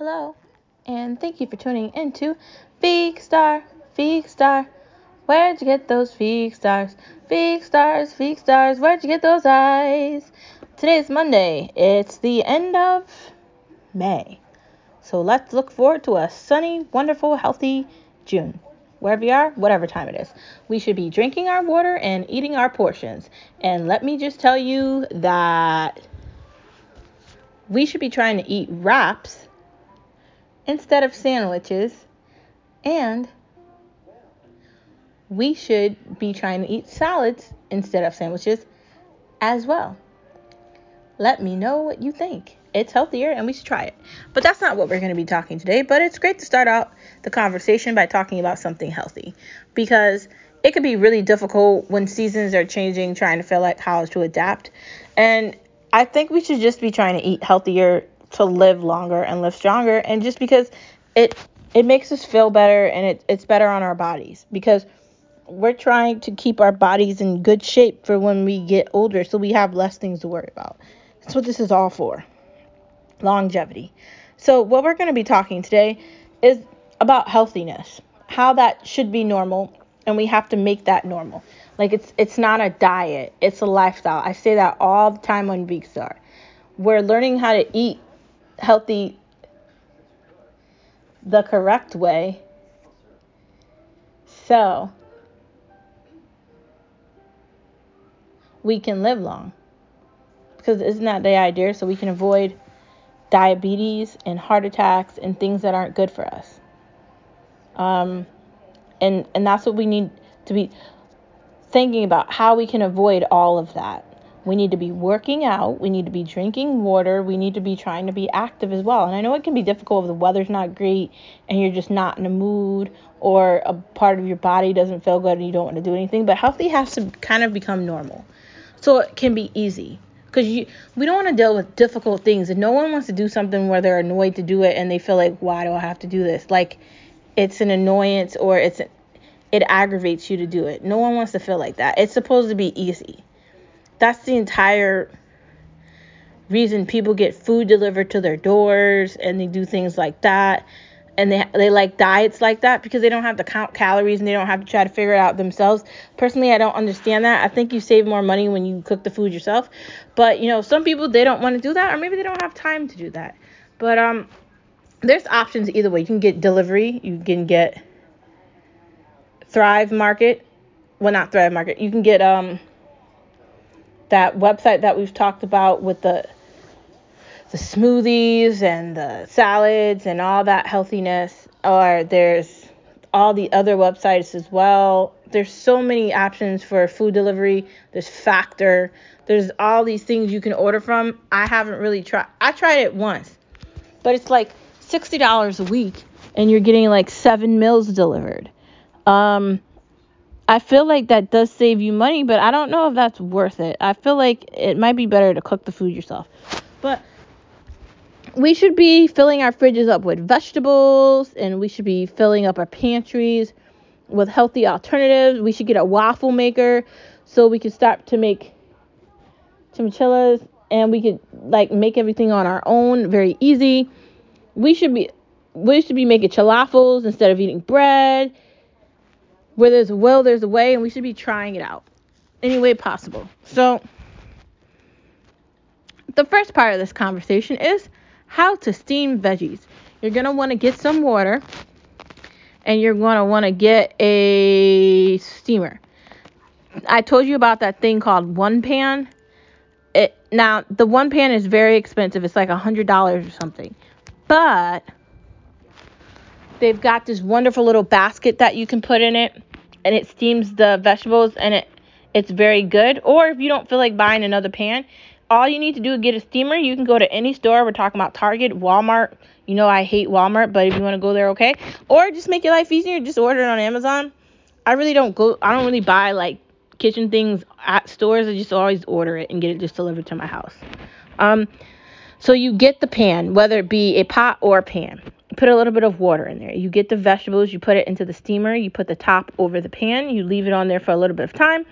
Hello, and thank you for tuning into Feek Star, Feek Star. Where'd you get those Feek Stars? Feek Stars, Feek Stars, where'd you get those eyes? Today's Monday. It's the end of May. So let's look forward to a sunny, wonderful, healthy June. Wherever you are, whatever time it is. We should be drinking our water and eating our portions. And let me just tell you that we should be trying to eat wraps instead of sandwiches, and we should be trying to eat salads instead of sandwiches as well. Let me know what you think. It's healthier and we should try it. But that's not what we're going to be talking today, but it's great to start out the conversation by talking about something healthy because it could be really difficult when seasons are changing trying to feel like how to adapt. And I think we should just be trying to eat healthier to live longer and live stronger and just because it it makes us feel better and it, it's better on our bodies because we're trying to keep our bodies in good shape for when we get older so we have less things to worry about. That's what this is all for. Longevity. So what we're going to be talking today is about healthiness. How that should be normal and we have to make that normal. Like it's it's not a diet, it's a lifestyle. I say that all the time on Big Star. We're learning how to eat healthy the correct way. So we can live long. Because isn't that the idea? So we can avoid diabetes and heart attacks and things that aren't good for us. Um, and and that's what we need to be thinking about how we can avoid all of that. We need to be working out. We need to be drinking water. We need to be trying to be active as well. And I know it can be difficult if the weather's not great and you're just not in a mood or a part of your body doesn't feel good and you don't want to do anything. But healthy has to kind of become normal. So it can be easy. Because we don't want to deal with difficult things. And no one wants to do something where they're annoyed to do it and they feel like, why do I have to do this? Like it's an annoyance or it's it aggravates you to do it. No one wants to feel like that. It's supposed to be easy. That's the entire reason people get food delivered to their doors and they do things like that. And they, they like diets like that because they don't have to count calories and they don't have to try to figure it out themselves. Personally, I don't understand that. I think you save more money when you cook the food yourself. But, you know, some people, they don't want to do that or maybe they don't have time to do that. But um, there's options either way. You can get delivery, you can get Thrive Market. Well, not Thrive Market. You can get um that website that we've talked about with the the smoothies and the salads and all that healthiness or there's all the other websites as well. There's so many options for food delivery. There's factor. There's all these things you can order from. I haven't really tried i tried it once but it's like $60 a week and you're getting like seven meals delivered. Um I feel like that does save you money, but I don't know if that's worth it. I feel like it might be better to cook the food yourself. But we should be filling our fridges up with vegetables and we should be filling up our pantries with healthy alternatives. We should get a waffle maker so we can start to make chimichangas and we could like make everything on our own very easy. We should be we should be making falafels instead of eating bread where there's a will, there's a way, and we should be trying it out any way possible. So, the first part of this conversation is how to steam veggies. You're going to want to get some water and you're going to want to get a steamer. I told you about that thing called one pan. It now the one pan is very expensive. It's like a hundred dollars or something. But they've got this wonderful little basket that you can put in it and it steams the vegetables and it it's very good. Or if you don't feel like buying another pan, all you need to do is get a steamer. You can go to any store. We're talking about Target, Walmart. You know I hate Walmart, but if you want to go there, okay. Or just make your life easier, just order it on Amazon. I really don't go. I don't really buy like kitchen things at stores. I just always order it and get it just delivered to my house. Um, so you get the pan, whether it be a pot or a pan put a little bit of water in there. You get the vegetables, you put it into the steamer, you put the top over the pan, you leave it on there for a little bit of time,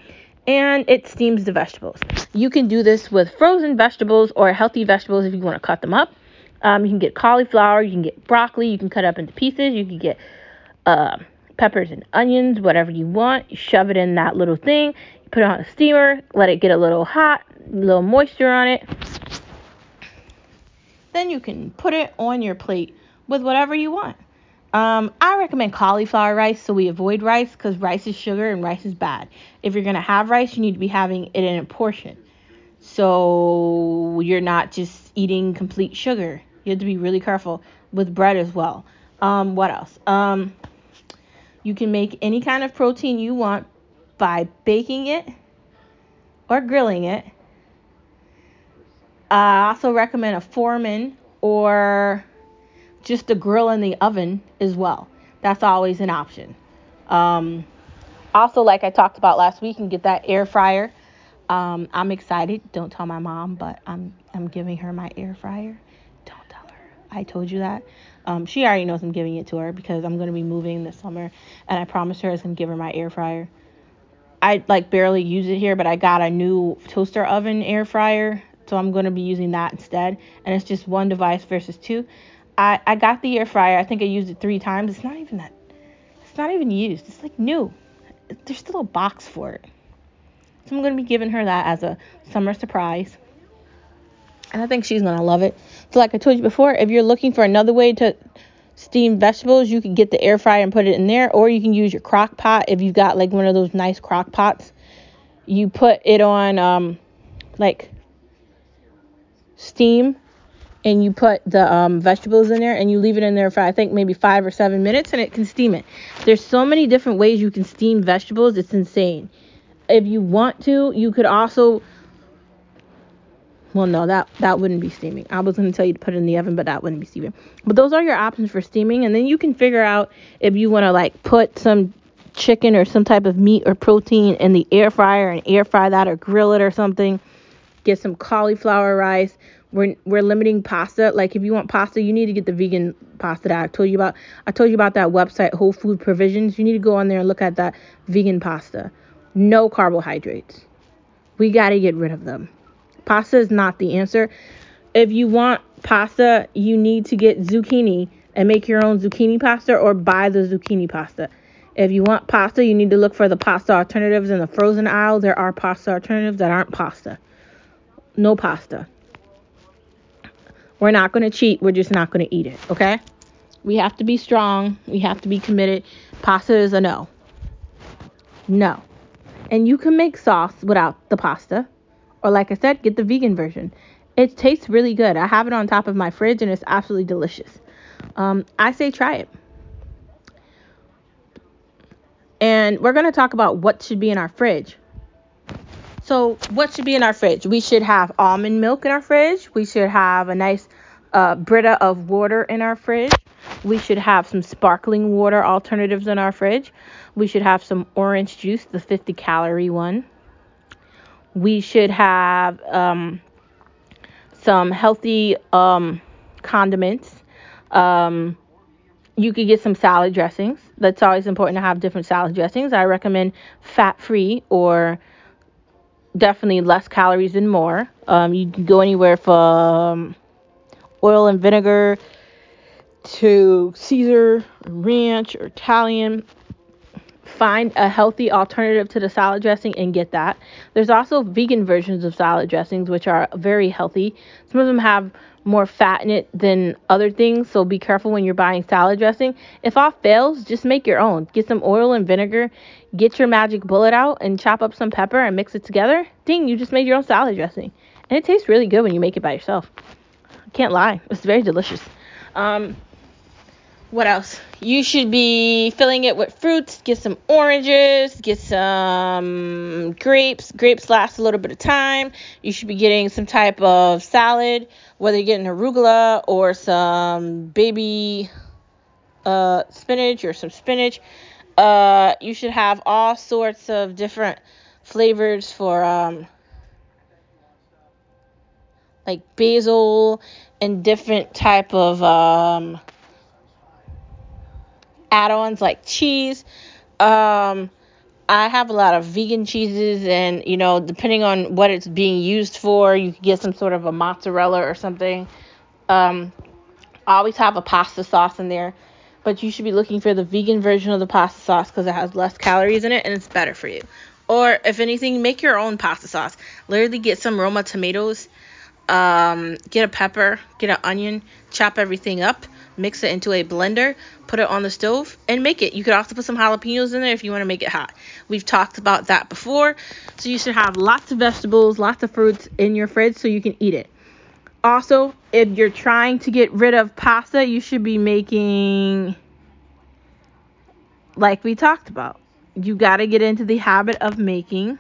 and it steams the vegetables. You can do this with frozen vegetables or healthy vegetables if you want to cut them up. Um, you can get cauliflower, you can get broccoli, you can cut up into pieces, you can get uh, peppers and onions, whatever you want. You shove it in that little thing, you put it on a steamer, let it get a little hot, a little moisture on it. Then you can put it on your plate with whatever you want. Um, I recommend cauliflower rice so we avoid rice because rice is sugar and rice is bad. If you're going to have rice, you need to be having it in a portion. So you're not just eating complete sugar. You have to be really careful with bread as well. Um, what else? Um, you can make any kind of protein you want by baking it or grilling it. I also recommend a Foreman or just a grill in the oven as well. That's always an option. Um, also, like I talked about last week, you can get that air fryer. Um, I'm excited. Don't tell my mom, but I'm I'm giving her my air fryer. Don't tell her. I told you that. Um, she already knows I'm giving it to her because I'm gonna be moving this summer, and I promised her I was gonna give her my air fryer. I like barely use it here, but I got a new toaster oven air fryer, so I'm gonna be using that instead. And it's just one device versus two. I, I got the air fryer. I think I used it three times. It's not even that. It's not even used. It's like new. There's still a box for it. So I'm gonna be giving her that as a summer surprise. And I think she's gonna love it. So like I told you before, if you're looking for another way to steam vegetables, you can get the air fryer and put it in there, or you can use your crock pot if you've got like one of those nice crock pots. You put it on um like steam and you put the um, vegetables in there and you leave it in there for I think maybe five or seven minutes and it can steam it. There's so many different ways you can steam vegetables. It's insane. If you want to, you could also. Well, no, that that wouldn't be steaming. I was going to tell you to put it in the oven, but that wouldn't be steaming. But those are your options for steaming, and then you can figure out if you want to like put some chicken or some type of meat or protein in the air fryer and air fry that or grill it or something. Get some cauliflower rice we're we're limiting pasta. Like if you want pasta, you need to get the vegan pasta that I told you about. I told you about that website, Whole Food Provisions. You need to go on there and look at that vegan pasta. No carbohydrates. We got to get rid of them. Pasta is not the answer. If you want pasta, you need to get zucchini and make your own zucchini pasta or buy the zucchini pasta. If you want pasta, you need to look for the pasta alternatives in the frozen aisle. There are pasta alternatives that aren't pasta. No pasta. We're not going to cheat. We're just not going to eat it. Okay? We have to be strong. We have to be committed. Pasta is a no. No. And you can make sauce without the pasta. Or, like I said, get the vegan version. It tastes really good. I have it on top of my fridge and it's absolutely delicious. Um, I say try it. And we're going to talk about what should be in our fridge. So, what should be in our fridge? We should have almond milk in our fridge. We should have a nice uh, Brita of water in our fridge. We should have some sparkling water alternatives in our fridge. We should have some orange juice, the 50 calorie one. We should have um, some healthy um, condiments. Um, you could get some salad dressings. That's always important to have different salad dressings. I recommend fat free or definitely less calories and more. Um, you can go anywhere from oil and vinegar to Caesar, ranch, or Italian. Find a healthy alternative to the salad dressing and get that. There's also vegan versions of salad dressings, which are very healthy. Some of them have more fat in it than other things, so be careful when you're buying salad dressing. If all fails, just make your own. Get some oil and vinegar, get your magic bullet out, and chop up some pepper and mix it together. Ding, you just made your own salad dressing. And it tastes really good when you make it by yourself. I can't lie, it's very delicious. Um, what else? You should be filling it with fruits. Get some oranges, get some grapes. Grapes last a little bit of time. You should be getting some type of salad, whether you're getting arugula or some baby uh, spinach or some spinach. Uh, you should have all sorts of different flavors for um, like basil and different type of um, add-ons like cheese. Um, I have a lot of vegan cheeses, and you know, depending on what it's being used for, you can get some sort of a mozzarella or something. Um, always have a pasta sauce in there, but you should be looking for the vegan version of the pasta sauce because it has less calories in it and it's better for you. Or if anything, make your own pasta sauce. Literally get some Roma tomatoes, um, get a pepper, get an onion, chop everything up, mix it into a blender, put it on the stove, and make it. You could also put some jalapenos in there if you want to make it hot. We've talked about that before. So you should have lots of vegetables, lots of fruits in your fridge so you can eat it. Also, if you're trying to get rid of pasta, you should be making, like we talked about, you got to get into the habit of making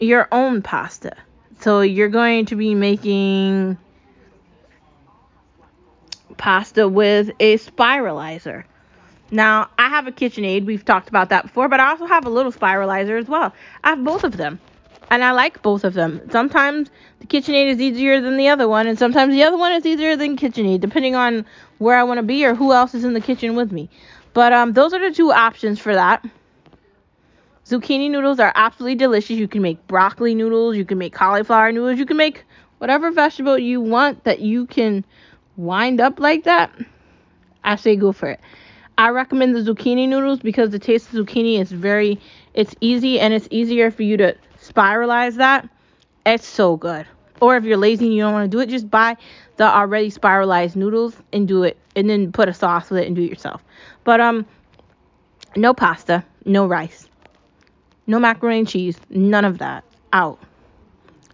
your own pasta. So you're going to be making pasta with a spiralizer. Now, I have a KitchenAid. We've talked about that before, but I also have a little spiralizer as well. I have both of them. And I like both of them. Sometimes the KitchenAid is easier than the other one, and sometimes the other one is easier than KitchenAid, depending on where I want to be or who else is in the kitchen with me. But um, those are the two options for that. Zucchini noodles are absolutely delicious. You can make broccoli noodles, you can make cauliflower noodles, you can make whatever vegetable you want that you can wind up like that. I say go for it. I recommend the zucchini noodles because the taste of zucchini is very it's easy and it's easier for you to spiralize that. It's so good. Or if you're lazy and you don't want to do it, just buy the already spiralized noodles and do it and then put a sauce with it and do it yourself. But um no pasta, no rice. No macaroni and cheese, none of that. Out.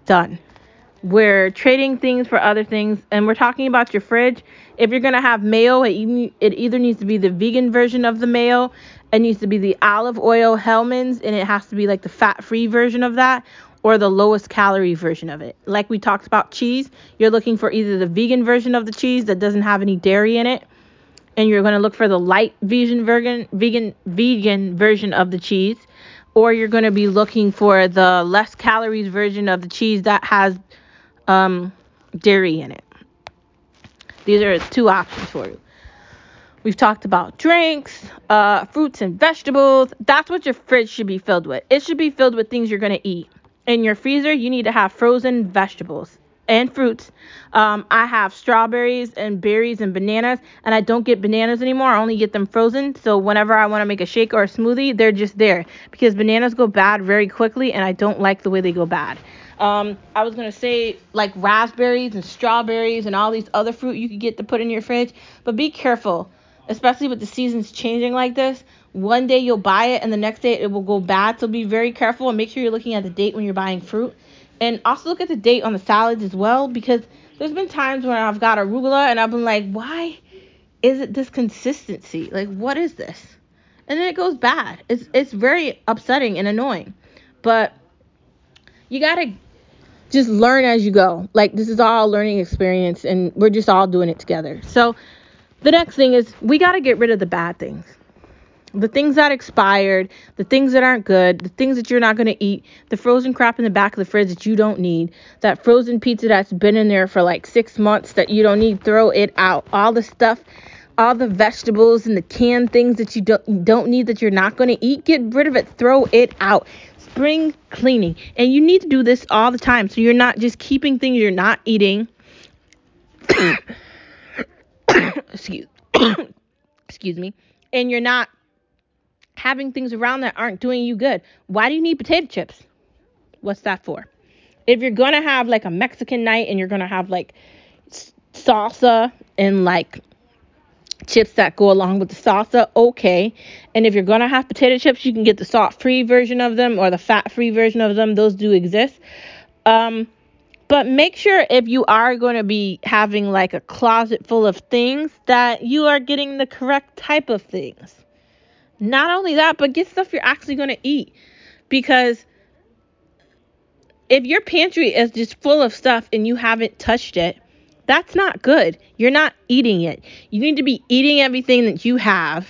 Done. We're trading things for other things and we're talking about your fridge. If you're going to have mayo, it, it either needs to be the vegan version of the mayo it needs to be the olive oil Hellmann's, and it has to be like the fat free version of that or the lowest calorie version of it. Like we talked about cheese, you're looking for either the vegan version of the cheese that doesn't have any dairy in it, and you're going to look for the light vegan vegan vegan vegan version of the cheese, or you're going to be looking for the less calories version of the cheese that has um, dairy in it. These are two options for you. We've talked about drinks, uh, fruits and vegetables. That's what your fridge should be filled with. It should be filled with things you're going to eat. In your freezer, you need to have frozen vegetables and fruits. Um, I have strawberries and berries and bananas, and I don't get bananas anymore. I only get them frozen. So whenever I want to make a shake or a smoothie, they're just there because bananas go bad very quickly, and I don't like the way they go bad. Um, I was gonna say like raspberries and strawberries and all these other fruit you could get to put in your fridge, but be careful especially with the seasons changing like this. One day you'll buy it and the next day it will go bad. So be very careful and make sure you're looking at the date when you're buying fruit. And also look at the date on the salads as well because there's been times when I've got arugula and I've been like, why is it this consistency? Like, what is this? And then it goes bad. It's it's very upsetting and annoying. But you gotta just learn as you go. Like this is all learning experience and we're just all doing it together. So the next thing is we got to get rid of the bad things. The things that expired, the things that aren't good, the things that you're not going to eat, the frozen crap in the back of the fridge that you don't need, that frozen pizza that's been in there for like six months that you don't need, throw it out. All the stuff, all the vegetables and the canned things that you don't, don't need that you're not going to eat, get rid of it, throw it out. Spring cleaning. And you need to do this all the time so you're not just keeping things you're not eating. excuse excuse me, and you're not having things around that aren't doing you good. Why do you need potato chips? What's that for? If you're going to have like a Mexican night and you're going to have like salsa and like chips that go along with the salsa, okay. And if you're to have potato chips, you can get the salt free version of them or the fat free version of them. Those do exist. Um, but make sure if you are going to be having like a closet full of things that you are getting the correct type of things. Not only that, but get stuff you're actually going to eat. Because if your pantry is just full of stuff and you haven't touched it, that's not good. You're not eating it. You need to be eating everything that you have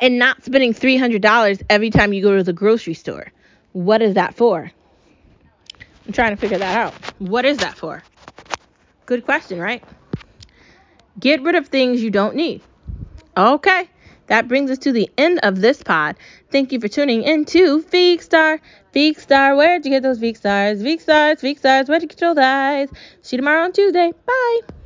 and not spending $300 every time you go to the grocery store. What is that for? I'm trying to figure that out. What is that for? Good question, right? Get rid of things you don't need. Okay. that brings us to the end of this pod. Thank you for tuning in to Veek Star. Veek Star, where'd you get those Veek Stars? Veek Stars, Veek Stars, where'd you get those eyes? See you tomorrow on Tuesday. Bye.